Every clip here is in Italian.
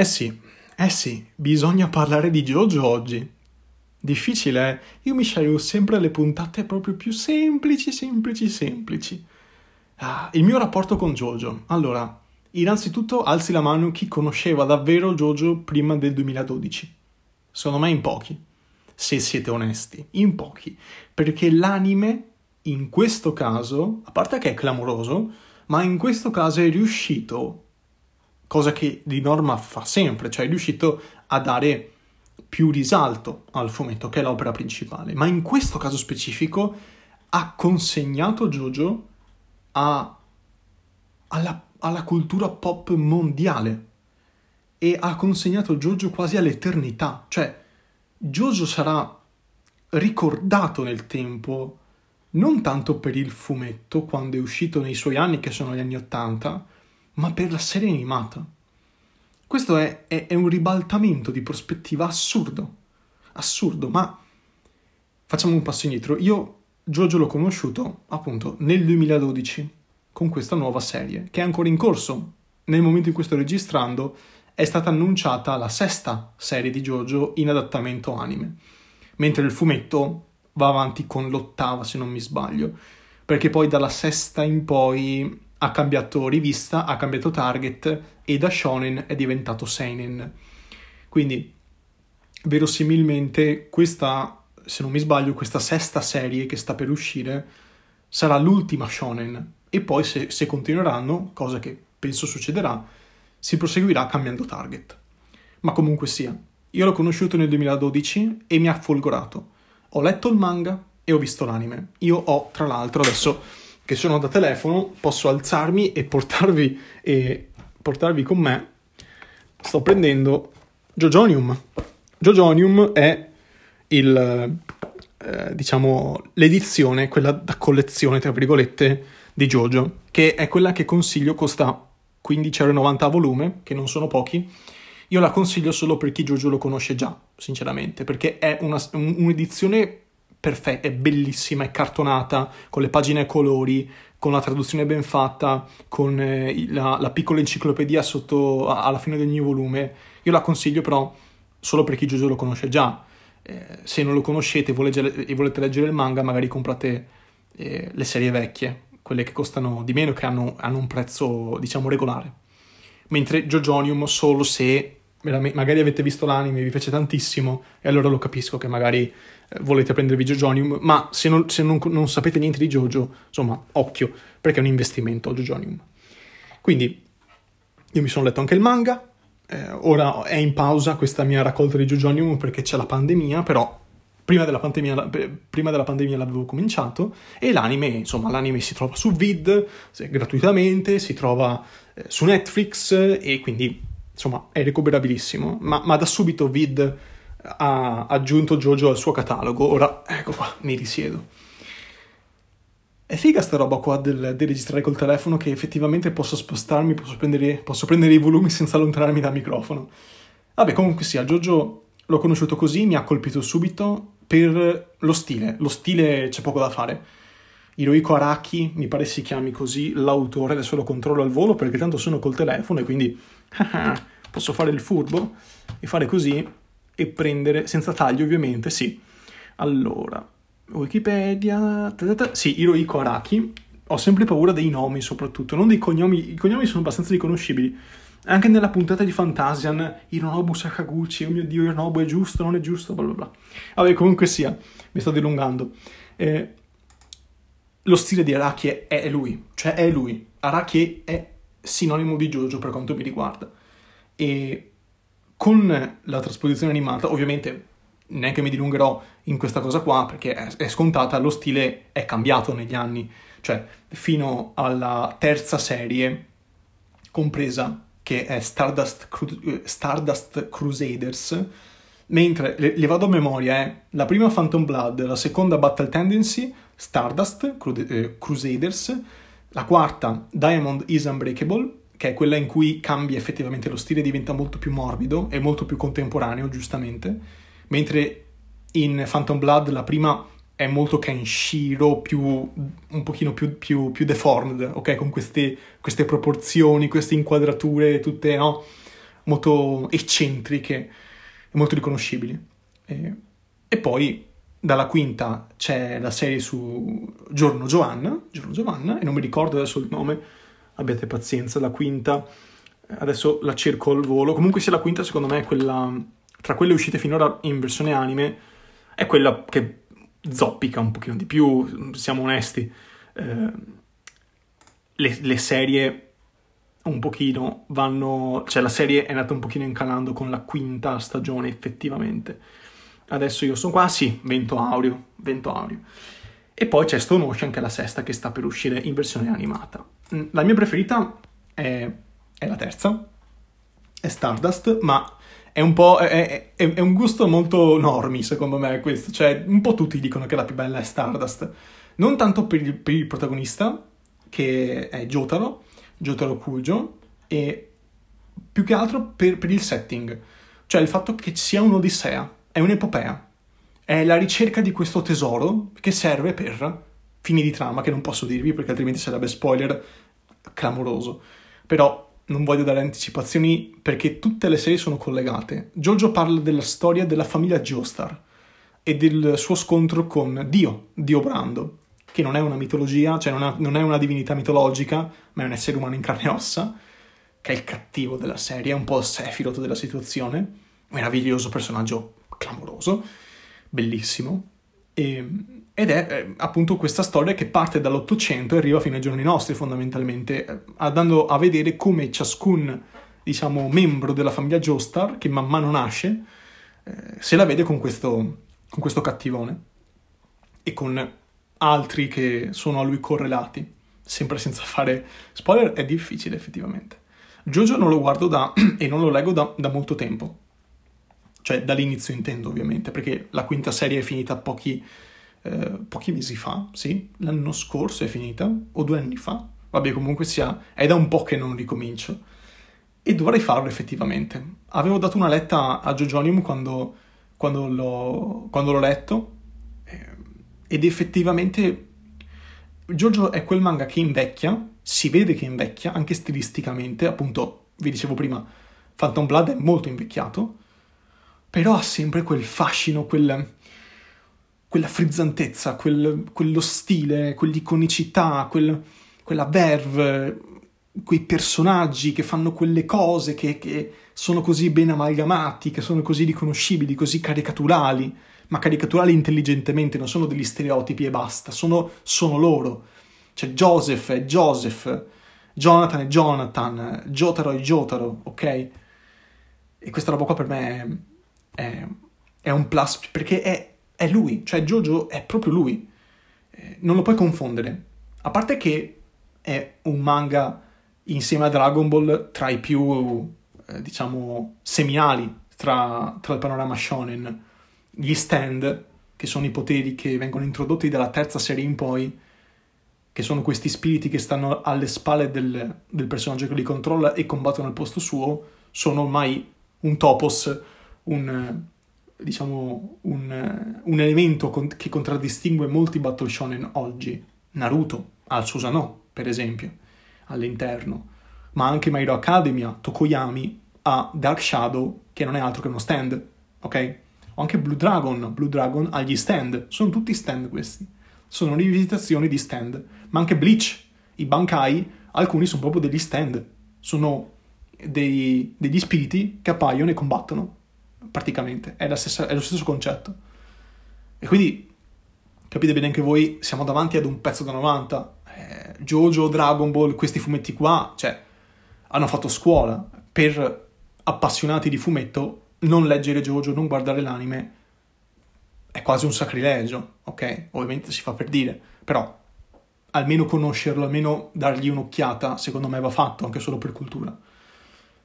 Eh sì, eh sì, bisogna parlare di Jojo oggi. Difficile, eh? Io mi sceglio sempre le puntate proprio più semplici, semplici, semplici. Ah, il mio rapporto con Jojo. Allora, innanzitutto alzi la mano chi conosceva davvero Jojo prima del 2012. Secondo me in pochi. Se siete onesti, in pochi. Perché l'anime, in questo caso, a parte che è clamoroso, ma in questo caso è riuscito, cosa che di norma fa sempre, cioè è riuscito a dare più risalto al fumetto, che è l'opera principale. Ma in questo caso specifico ha consegnato Jojo a, alla, alla cultura pop mondiale e ha consegnato Jojo quasi all'eternità. Cioè, Jojo sarà ricordato nel tempo non tanto per il fumetto quando è uscito nei suoi anni, che sono gli anni Ottanta, ma per la serie animata. Questo è, è, è un ribaltamento di prospettiva assurdo. Assurdo, ma facciamo un passo indietro. Io Jojo l'ho conosciuto appunto nel 2012 con questa nuova serie che è ancora in corso. Nel momento in cui sto registrando è stata annunciata la sesta serie di Jojo in adattamento anime, mentre il fumetto va avanti con l'ottava se non mi sbaglio, perché poi dalla sesta in poi ha cambiato rivista, ha cambiato target e da shonen è diventato seinen. Quindi, verosimilmente, questa, se non mi sbaglio, questa sesta serie che sta per uscire sarà l'ultima shonen e poi se, se continueranno, cosa che penso succederà, si proseguirà cambiando target. Ma comunque sia, io l'ho conosciuto nel 2012 e mi ha folgorato. Ho letto il manga e ho visto l'anime. Io ho, tra l'altro, adesso che sono da telefono, posso alzarmi e portarvi, e portarvi con me. Sto prendendo Jojonium. Jojonium è il, eh, diciamo, l'edizione, quella da collezione, tra virgolette, di Jojo, che è quella che consiglio, costa 15,90€ a volume, che non sono pochi. Io la consiglio solo per chi Jojo lo conosce già, sinceramente, perché è una, un'edizione perfetta, è bellissima, è cartonata, con le pagine a colori, con la traduzione ben fatta, con eh, la, la, piccola enciclopedia sotto, alla fine di ogni volume. Io la consiglio però solo per chi Jojo lo conosce già. Eh, se non lo conoscete e volete, e volete, leggere il manga, magari comprate eh, le serie vecchie, quelle che costano di meno, che hanno, hanno un prezzo, diciamo, regolare. Mentre Jojonium solo se magari avete visto l'anime e vi piace tantissimo, e allora lo capisco che magari volete prendervi Jojonium, ma se, non, se non, non, sapete niente di Jojo, insomma, occhio, perché è un investimento Jojonium. Quindi, io mi sono letto anche il manga, eh, ora è in pausa questa mia raccolta di Jojonium perché c'è la pandemia, però prima della pandemia, prima della pandemia l'avevo cominciato, e l'anime, insomma, l'anime si trova su Vid, gratuitamente, si trova eh, su Netflix, e quindi, insomma, è recuperabilissimo, ma, ma da subito Vid ha aggiunto Jojo al suo catalogo. Ora, ecco qua, mi risiedo. È figa sta roba qua del, del registrare col telefono che effettivamente posso spostarmi, posso prendere, posso prendere i volumi senza allontanarmi dal microfono. Vabbè, comunque sia, Jojo l'ho conosciuto così, mi ha colpito subito per lo stile. Lo stile c'è poco da fare. Hirohiko Araki, mi pare si chiami così, l'autore, adesso lo controllo al volo perché tanto sono col telefono e quindi posso fare il furbo e fare così e prendere, senza taglio ovviamente, sì. Allora, Wikipedia, ta sì, Hirohiko Araki, ho sempre paura dei nomi soprattutto, non dei cognomi, i cognomi sono abbastanza riconoscibili. Anche nella puntata di Fantasian, Hironobu Sakaguchi, oh mio dio, Hironobu è giusto, non è giusto, bla bla bla. Vabbè, comunque sia, mi sto dilungando. Eh, lo stile di Araki è, è lui, cioè è lui. Araki è sinonimo di Jojo per quanto mi riguarda. E con la trasposizione animata, ovviamente neanche mi dilungherò in questa cosa qua perché è, è scontata, lo stile è cambiato negli anni, cioè fino alla terza serie compresa che è Stardust, Cru- Stardust Crusaders, mentre le, le, vado a memoria, eh, la prima Phantom Blood, la seconda Battle Tendency, Stardust Cru- eh, Crusaders, la quarta Diamond is Unbreakable, che è quella in cui cambia effettivamente lo stile, diventa molto più morbido e molto più contemporaneo, giustamente, mentre in Phantom Blood la prima è molto Kenshiro, più, un pochino più, più, più deformed, ok? Con queste, queste, proporzioni, queste inquadrature tutte, no? molto eccentriche molto riconoscibili. E, e poi dalla quinta c'è la serie su Giorno Giovanna, Giorno Giovanna, e non mi ricordo adesso il nome, abbiate pazienza, la quinta, adesso la cerco al volo, comunque sia la quinta secondo me è quella, tra quelle uscite finora in versione anime, è quella che zoppica un pochino di più, siamo onesti. Eh, le, le, serie un pochino vanno, cioè la serie è andata un pochino incalando con la quinta stagione effettivamente Adesso io sono qua, sì, Vento Aureo, Vento Aureo. E poi c'è Stone Ocean, che è la sesta, che sta per uscire in versione animata. Mm, la mia preferita è, è la terza, è Stardust, ma è un po'... È, è, è, un gusto molto normi, secondo me, questo. Cioè, un po' tutti dicono che la più bella è Stardust. Non tanto per il, per il protagonista, che è Jotaro, Jotaro Kujo, e più che altro per, per il setting. Cioè, il fatto che sia un'odissea è un'epopea. È la ricerca di questo tesoro che serve per fini di trama che non posso dirvi perché altrimenti sarebbe spoiler clamoroso. Però non voglio dare anticipazioni perché tutte le serie sono collegate. Giorgio parla della storia della famiglia Joestar e del suo scontro con Dio, Dio Brando, che non è una mitologia, cioè non, ha, non è una divinità mitologica, ma è un essere umano in carne e ossa, che è il cattivo della serie, è un po' il Sephiroth della situazione, meraviglioso personaggio clamoroso, bellissimo, e, ed è eh, appunto questa storia che parte dall'Ottocento e arriva fino ai giorni nostri fondamentalmente, eh, andando a vedere come ciascun, diciamo, membro della famiglia Joestar, che man mano nasce, eh, se la vede con questo, con questo cattivone e con altri che sono a lui correlati, sempre senza fare spoiler, è difficile effettivamente. Jojo non lo guardo da e non lo leggo da, da molto tempo cioè dall'inizio intendo ovviamente, perché la quinta serie è finita pochi, eh, pochi mesi fa, sì, l'anno scorso è finita, o due anni fa, vabbè comunque sia, è da un po' che non ricomincio, e dovrei farlo effettivamente. Avevo dato una letta a Jojonium quando, quando, l'ho, quando l'ho letto, eh, ed effettivamente Jojo è quel manga che invecchia, si vede che invecchia, anche stilisticamente, appunto, vi dicevo prima, Phantom Blood è molto invecchiato, però ha sempre quel fascino, quel, quella frizzantezza, quel, quello stile, quell'iconicità, quel, quella verve, quei personaggi che fanno quelle cose che, che, sono così ben amalgamati, che sono così riconoscibili, così caricaturali, ma caricaturali intelligentemente, non sono degli stereotipi e basta, sono, sono loro. Cioè Joseph è Joseph, Jonathan è Jonathan, Jotaro è Jotaro, ok? E questa roba qua per me è è, è un plus perché è, è, lui, cioè Jojo è proprio lui. Eh, non lo puoi confondere. A parte che è un manga insieme a Dragon Ball tra i più, eh, diciamo, seminali tra, tra il panorama shonen. Gli stand, che sono i poteri che vengono introdotti dalla terza serie in poi, che sono questi spiriti che stanno alle spalle del, del personaggio che li controlla e combattono al posto suo, sono ormai un topos un, diciamo, un, un elemento con, che contraddistingue molti battle shonen oggi. Naruto ha il Susanoo, per esempio, all'interno, ma anche My Hero Academia, Tokoyami ha Dark Shadow, che non è altro che uno stand, ok? O anche Blue Dragon, Blue Dragon ha gli stand, sono tutti stand questi, sono rivisitazioni di stand, ma anche Bleach, i Bankai, alcuni sono proprio degli stand, sono dei, degli spiriti che appaiono e combattono praticamente, è, stessa, è, lo stesso concetto. E quindi capite bene anche voi, siamo davanti ad un pezzo da 90. Eh, Jojo, Dragon Ball, questi fumetti qua, cioè, hanno fatto scuola per appassionati di fumetto. Non leggere Jojo, non guardare l'anime è quasi un sacrilegio, ok? Ovviamente si fa per dire, però almeno conoscerlo, almeno dargli un'occhiata, secondo me va fatto anche solo per cultura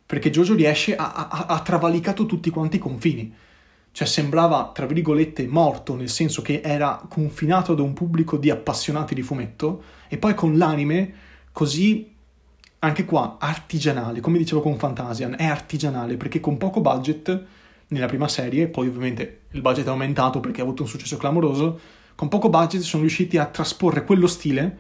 perché Jojo riesce a, a, a travalicato tutti quanti i confini. Cioè sembrava, tra virgolette, morto, nel senso che era confinato da un pubblico di appassionati di fumetto, e poi con l'anime così, anche qua, artigianale, come dicevo con Fantasian, è artigianale, perché con poco budget, nella prima serie, poi ovviamente il budget è aumentato perché ha avuto un successo clamoroso, con poco budget sono riusciti a trasporre quello stile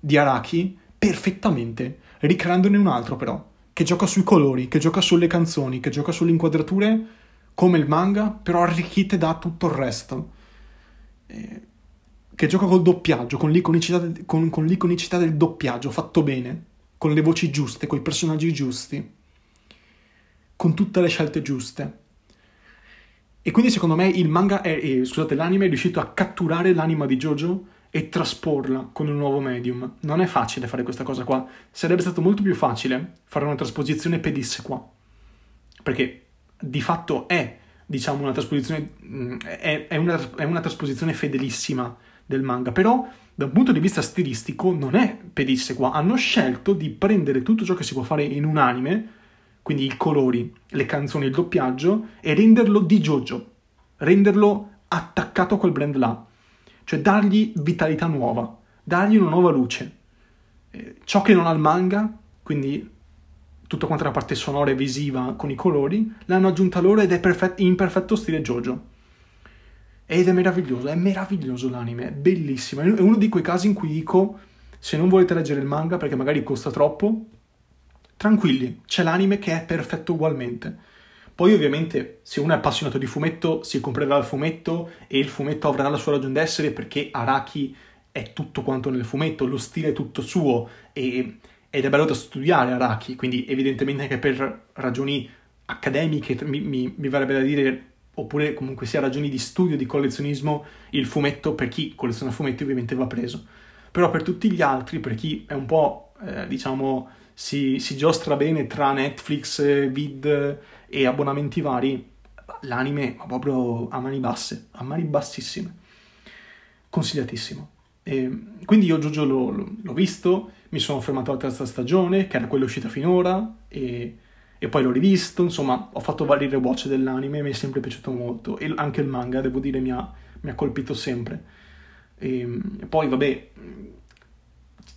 di Araki perfettamente, ricreandone un altro però che gioca sui colori, che gioca sulle canzoni, che gioca sulle inquadrature come il manga, però arricchite da tutto il resto. Eh, che gioca col doppiaggio, con l'iconicità, con, con l'iconicità del doppiaggio fatto bene, con le voci giuste, con i personaggi giusti, con tutte le scelte giuste. E quindi secondo me il manga, è, eh, scusate, l'anime è riuscito a catturare l'anima di Jojo e trasporla con un nuovo medium. Non è facile fare questa cosa qua. Sarebbe stato molto più facile fare una trasposizione pedissequa. Perché di fatto è, diciamo, una trasposizione. Mm, è, è, una, è una trasposizione fedelissima del manga. Però, da un punto di vista stilistico, non è pedissequa. Hanno scelto di prendere tutto ciò che si può fare in un anime, quindi i colori, le canzoni, il doppiaggio, e renderlo di Jojo. Renderlo attaccato a quel brand là cioè dargli vitalità nuova, dargli una nuova luce. Eh, ciò che non ha il manga, quindi tutta quanta la parte sonora e visiva con i colori, l'hanno aggiunta loro ed è perfet- in perfetto stile JoJo. Ed è meraviglioso, è meraviglioso l'anime, è bellissimo. È uno di quei casi in cui dico, se non volete leggere il manga perché magari costa troppo, tranquilli, c'è l'anime che è perfetto ugualmente. Poi ovviamente se uno è appassionato di fumetto si comprerà il fumetto e il fumetto avrà la sua ragione d'essere perché Araki è tutto quanto nel fumetto, lo stile è tutto suo e, ed è bello da studiare Araki, quindi evidentemente anche per ragioni accademiche mi, mi, mi verrebbe da dire oppure comunque sia ragioni di studio, di collezionismo, il fumetto per chi colleziona fumetti ovviamente va preso. Però per tutti gli altri, per chi è un po', eh, diciamo, si, si, giostra bene tra Netflix, vid e abbonamenti vari, l'anime va proprio a mani basse, a mani bassissime. Consigliatissimo. E quindi io Jojo l'ho, l'ho, visto, mi sono fermato alla terza stagione, che era quella uscita finora, e, e poi l'ho rivisto, insomma ho fatto vari rewatch dell'anime, mi è sempre piaciuto molto, e anche il manga, devo dire, mi ha, mi ha colpito sempre. E, e poi, vabbè,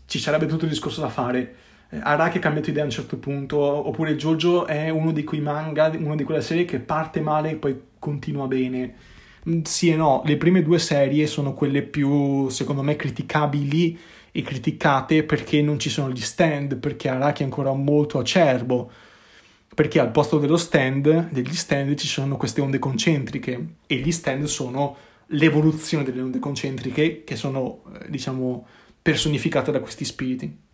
ci sarebbe tutto il discorso da fare Araki ha cambiato idea a un certo punto, oppure Jojo è uno di quei manga, una di quelle serie che parte male e poi continua bene. Mm, sì e no, le prime due serie sono quelle più, secondo me, criticabili e criticate perché non ci sono gli stand, perché Araki è ancora molto acerbo, perché al posto dello stand, degli stand ci sono queste onde concentriche e gli stand sono l'evoluzione delle onde concentriche che sono, eh, diciamo, personificate da questi spiriti.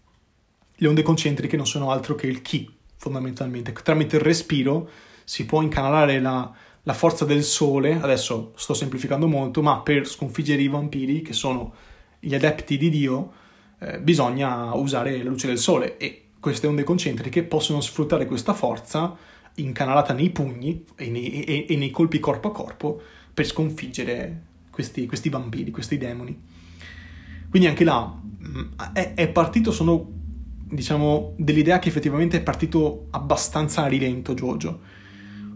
Le onde concentriche non sono altro che il chi, fondamentalmente. Tramite il respiro si può incanalare la, la forza del sole, adesso sto semplificando molto, ma per sconfiggere i vampiri, che sono gli adepti di Dio, eh, bisogna usare la luce del sole e queste onde concentriche possono sfruttare questa forza incanalata nei pugni e nei, e, e nei colpi corpo a corpo per sconfiggere questi, questi, vampiri, questi demoni. Quindi anche là mm, è, è partito, sono diciamo, dell'idea che effettivamente è partito abbastanza a rilento Jojo.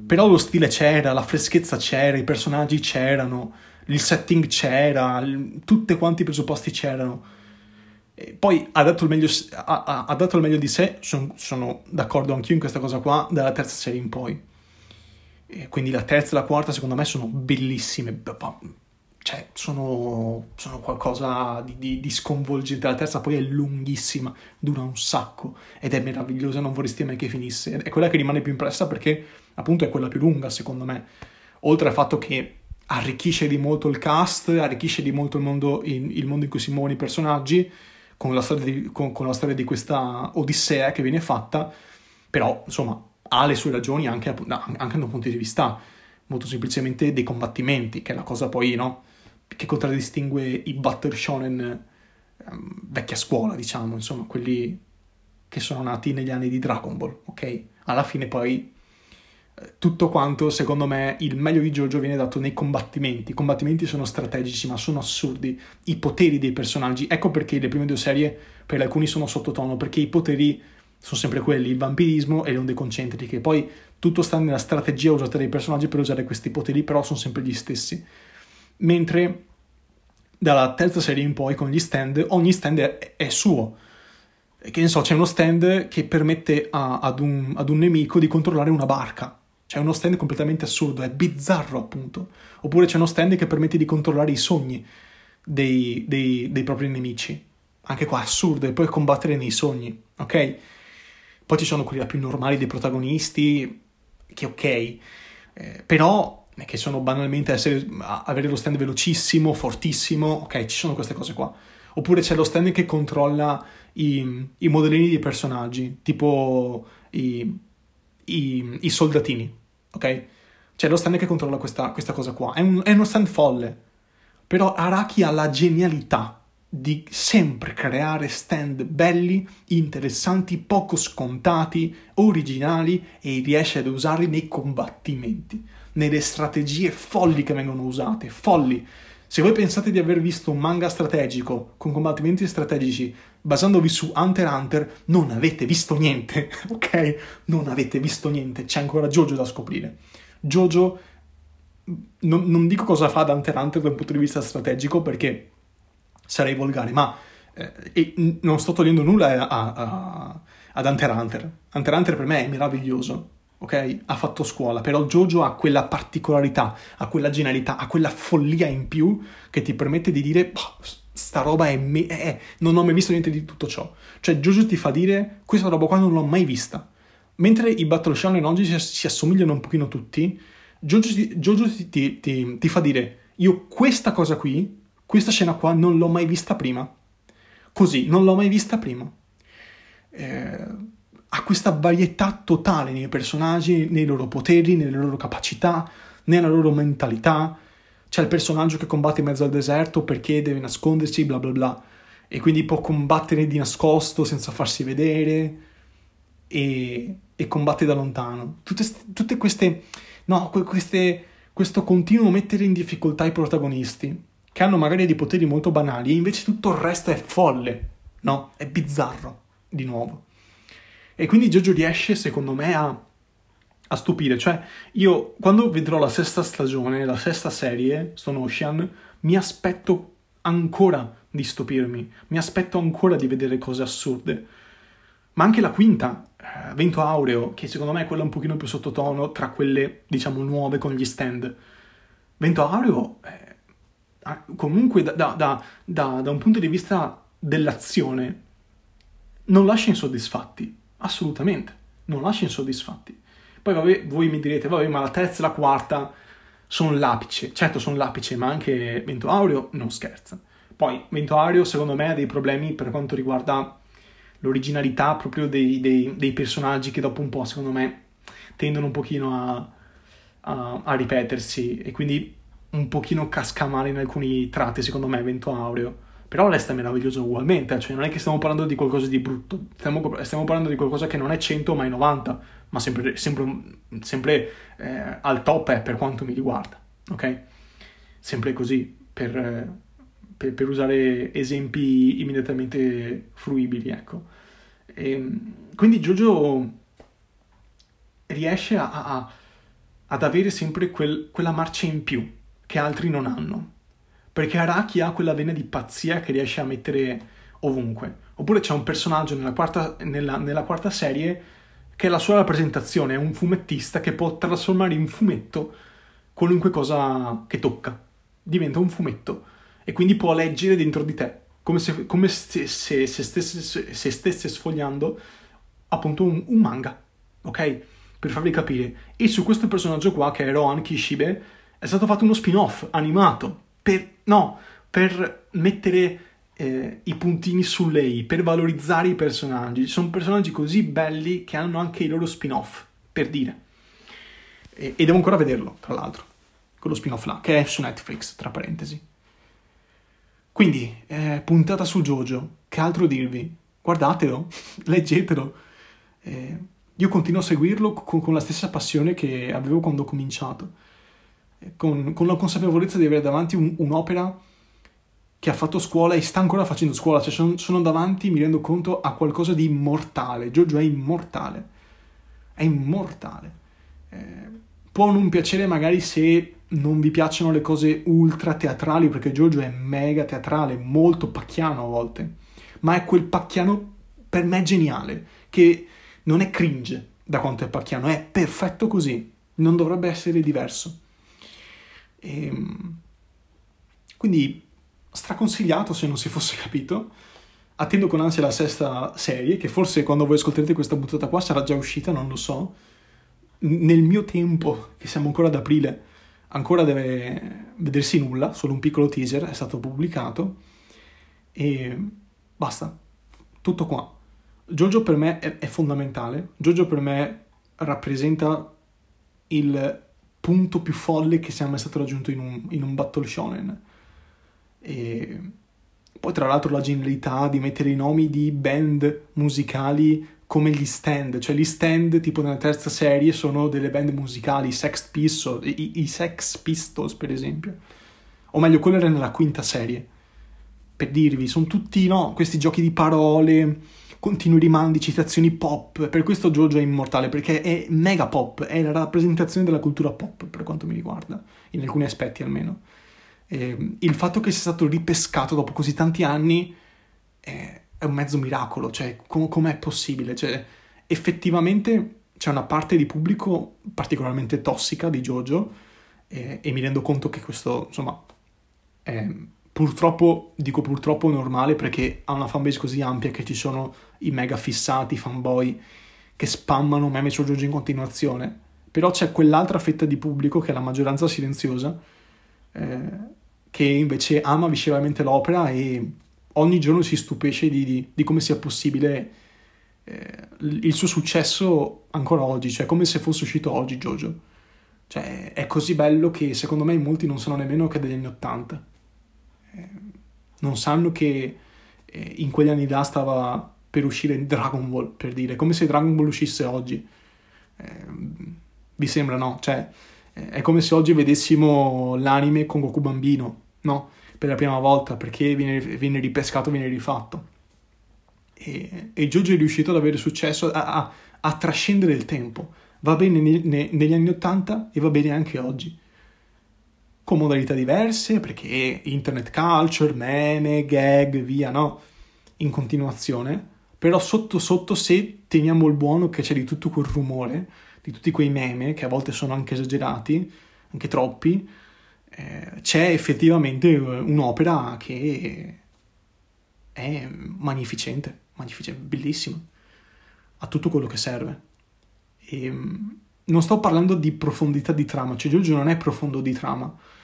Però lo stile c'era, la freschezza c'era, i personaggi c'erano, il setting c'era, tutti quanti i presupposti c'erano. E poi ha dato meglio, ha, ha dato il meglio di sé, sono, sono d'accordo anch'io in questa cosa qua, dalla terza serie in poi. E quindi la terza e la quarta secondo me sono bellissime, cioè, sono, sono qualcosa di, di, di, sconvolgente. La terza poi è lunghissima, dura un sacco ed è meravigliosa, non vorresti mai che finisse. È quella che rimane più impressa perché appunto è quella più lunga, secondo me. Oltre al fatto che arricchisce di molto il cast, arricchisce di molto il mondo in, il mondo in cui si muovono i personaggi, con la, di, con, con la storia di questa odissea che viene fatta, però insomma ha le sue ragioni anche, anche da un punto di vista molto semplicemente dei combattimenti, che è la cosa poi, no? Che contraddistingue i battle shonen um, vecchia scuola, diciamo, insomma, quelli che sono nati negli anni di Dragon Ball, ok? Alla fine poi eh, tutto quanto, secondo me, il meglio di Jojo viene dato nei combattimenti. I combattimenti sono strategici, ma sono assurdi. I poteri dei personaggi, ecco perché le prime due serie per alcuni sono sottotono, perché i poteri sono sempre quelli, il vampirismo e le onde concentriche. Poi tutto sta nella strategia usata dai personaggi per usare questi poteri, però sono sempre gli stessi mentre dalla terza serie in poi con gli stand, ogni stand è, è suo. Che ne so, c'è uno stand che permette a, ad, un, ad, un, nemico di controllare una barca. C'è uno stand completamente assurdo, è bizzarro appunto. Oppure c'è uno stand che permette di controllare i sogni dei, dei, dei propri nemici. Anche qua assurdo, e poi combattere nei sogni, ok? Poi ci sono quelli più normali dei protagonisti, che ok, eh, però che sono banalmente essere, avere lo stand velocissimo, fortissimo, ok, ci sono queste cose qua. Oppure c'è lo stand che controlla i, i modellini dei personaggi, tipo i, i, i, soldatini, ok? C'è lo stand che controlla questa, questa cosa qua. È, un, è uno stand folle. Però Araki ha la genialità di sempre creare stand belli, interessanti, poco scontati, originali e riesce ad usarli nei combattimenti, nelle strategie folli che vengono usate, folli. Se voi pensate di aver visto un manga strategico con combattimenti strategici basandovi su Hunter x Hunter, non avete visto niente, ok? Non avete visto niente, c'è ancora Jojo da scoprire. Jojo, non, non dico cosa fa ad Hunter x Hunter dal punto di vista strategico perché sarei volgare, ma eh, non sto togliendo nulla a, a, ad Hunter x Hunter. Hunter x Hunter per me è meraviglioso, ok? Ha fatto scuola, però Jojo ha quella particolarità, ha quella genialità, ha quella follia in più che ti permette di dire, sta roba è, me- è, non ho mai visto niente di tutto ciò. Cioè Jojo ti fa dire, questa roba qua non l'ho mai vista. Mentre i Battle Shonen oggi si, si, assomigliano un pochino tutti, Jojo, ti, ti, ti, ti fa dire, io questa cosa qui, questa scena qua non l'ho mai vista prima. Così, non l'ho mai vista prima. Eh, ha questa varietà totale nei personaggi, nei loro poteri, nelle loro capacità, nella loro mentalità. C'è il personaggio che combatte in mezzo al deserto perché deve nascondersi, bla bla bla. E quindi può combattere di nascosto senza farsi vedere e, e combatte da lontano. Tutte, tutte queste... No, queste, questo continuo mettere in difficoltà i protagonisti, che hanno magari dei poteri molto banali, e invece tutto il resto è folle, no? È bizzarro, di nuovo. E quindi Jojo riesce, secondo me, a, a stupire. Cioè, io quando vedrò la sesta stagione, la sesta serie, Stone Ocean, mi aspetto ancora di stupirmi, mi aspetto ancora di vedere cose assurde. Ma anche la quinta, eh, Vento Aureo, che secondo me è quella un pochino più sottotono tra quelle, diciamo, nuove con gli stand. Vento Aureo, eh, comunque da, da, da, da un punto di vista dell'azione, non lascia insoddisfatti assolutamente, non lascia insoddisfatti. Poi vabbè, voi mi direte, vabbè, ma la terza e la quarta sono l'apice. Certo, sono l'apice, ma anche Vento Aureo non scherza. Poi, Vento Aureo, secondo me, ha dei problemi per quanto riguarda l'originalità proprio dei, dei, dei personaggi che dopo un po', secondo me, tendono un pochino a, a, a ripetersi e quindi un pochino casca male in alcuni tratti, secondo me, Vento Aureo. Però l'est è meraviglioso ugualmente, cioè non è che stiamo parlando di qualcosa di brutto, stiamo, stiamo parlando di qualcosa che non è 100 ma è 90, ma sempre, sempre, sempre eh, al top è per quanto mi riguarda, ok? Sempre così, per, per, per usare esempi immediatamente fruibili, ecco. E, ehm, quindi Jojo riesce a, a, ad avere sempre quel, quella marcia in più che altri non hanno perché Araki ha quella vena di pazzia che riesce a mettere ovunque. Oppure c'è un personaggio nella quarta, nella, nella quarta serie che è la sua rappresentazione, è un fumettista che può trasformare in fumetto qualunque cosa che tocca. Diventa un fumetto e quindi può leggere dentro di te, come se, come se, se, se stesse, se stesse sfogliando appunto un, un, manga, ok? Per farvi capire. E su questo personaggio qua, che è Rohan Kishibe, è stato fatto uno spin-off animato per, no, per mettere eh, i puntini sulle i, per valorizzare i personaggi. Sono personaggi così belli che hanno anche i loro spin-off, per dire. E, e devo ancora vederlo, tra l'altro, quello spin-off là, che è su Netflix, tra parentesi. Quindi, eh, puntata su Jojo, che altro dirvi? Guardatelo, leggetelo. Eh, io continuo a seguirlo con, con la stessa passione che avevo quando ho cominciato con, con la consapevolezza di avere davanti un, un'opera che ha fatto scuola e sta ancora facendo scuola, cioè sono, sono, davanti, mi rendo conto, a qualcosa di immortale. Giorgio è immortale, è immortale. Eh, può non piacere magari se non vi piacciono le cose ultra teatrali, perché Giorgio è mega teatrale, molto pacchiano a volte, ma è quel pacchiano per me geniale, che non è cringe da quanto è pacchiano, è perfetto così, non dovrebbe essere diverso. E, ehm, quindi straconsigliato se non si fosse capito, attendo con ansia la sesta serie, che forse quando voi ascolterete questa puntata qua sarà già uscita, non lo so. Nel mio tempo, che siamo ancora ad aprile, ancora deve vedersi nulla, solo un piccolo teaser è stato pubblicato e basta, tutto qua. Jojo per me è, fondamentale, Jojo per me rappresenta il punto più folle che sia mai stato raggiunto in un, in un battle shonen. E poi tra l'altro la genialità di mettere i nomi di band musicali come gli stand, cioè gli stand tipo nella terza serie sono delle band musicali, Sex Pistols, i, i Sex Pistols per esempio, o meglio quello era nella quinta serie, per dirvi, sono tutti no, questi giochi di parole, continui rimandi, citazioni pop, per questo Jojo è immortale, perché è mega pop, è la rappresentazione della cultura pop per quanto mi riguarda, in alcuni aspetti almeno. Eh, il fatto che sia stato ripescato dopo così tanti anni è, è un mezzo miracolo, cioè com- com'è possibile? Cioè, effettivamente c'è una parte di pubblico particolarmente tossica di Jojo eh, e mi rendo conto che questo, insomma, è purtroppo, dico purtroppo normale perché ha una fanbase così ampia che ci sono i mega fissati, i fanboy che spammano meme su Jojo in continuazione, però c'è quell'altra fetta di pubblico che è la maggioranza silenziosa eh, che invece ama visceralmente l'opera e ogni giorno si stupisce di, di, di come sia possibile eh, il suo successo ancora oggi, cioè come se fosse uscito oggi Jojo. Cioè, è così bello che secondo me molti non sanno nemmeno che è degli anni 80 non sanno che eh, in quegli anni là stava per uscire Dragon Ball, per dire, come se Dragon Ball uscisse oggi. Eh, vi sembra no? Cioè è come se oggi vedessimo l'anime con Goku bambino, no? Per la prima volta, perché viene, viene ripescato, viene rifatto. E, e Jojo è riuscito ad avere successo, a, a, a trascendere il tempo. Va bene ne, ne, negli anni Ottanta e va bene anche oggi. Con modalità diverse, perché internet culture, meme, gag, via, no? In continuazione. Però sotto sotto, se teniamo il buono che c'è di tutto quel rumore, di tutti quei meme, che a volte sono anche esagerati, anche troppi, eh, c'è effettivamente un'opera che è magnificente, magnificente, bellissima, ha tutto quello che serve. E, ehm, non sto parlando di profondità di trama, cioè Giorgio non è profondo di trama,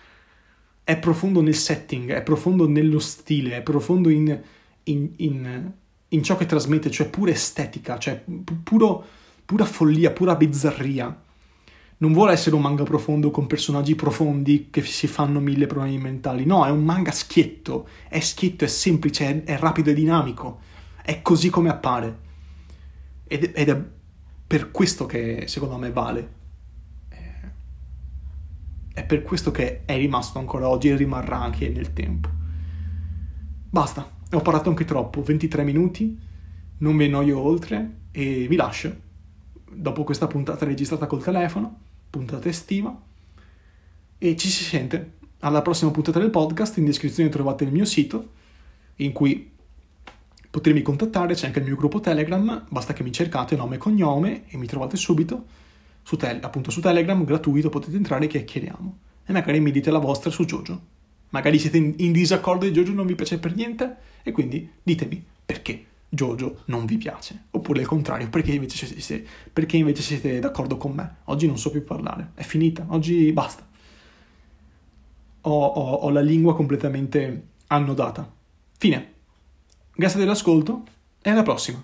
è profondo nel setting, è profondo nello stile, è profondo in, in, in, in ciò che trasmette, cioè pura estetica, cioè puro pura follia, pura bizzarria. Non vuole essere un manga profondo con personaggi profondi che si fanno mille problemi mentali. No, è un manga schietto. È schietto, è semplice, è, è rapido e dinamico. È così come appare. Ed, ed, è per questo che secondo me vale. È per questo che è rimasto ancora oggi e rimarrà anche nel tempo. Basta, ho parlato anche troppo, 23 minuti, non vi annoio oltre e vi lascio. Dopo questa puntata registrata col telefono, puntata estiva, e ci si sente alla prossima puntata del podcast. In descrizione trovate il mio sito in cui potermi contattare, c'è anche il mio gruppo Telegram, basta che mi cercate nome e cognome e mi trovate subito, su te- appunto su Telegram, gratuito, potete entrare e chiacchieriamo. E magari mi dite la vostra su Jojo. Magari siete in, in disaccordo di Jojo, non vi piace per niente, e quindi ditemi perché. Jojo non vi piace. Oppure il contrario, perché invece, siete, perché invece siete d'accordo con me? Oggi non so più parlare, è finita, oggi basta. Ho, ho, ho la lingua completamente annodata. Fine. Grazie dell'ascolto e alla prossima.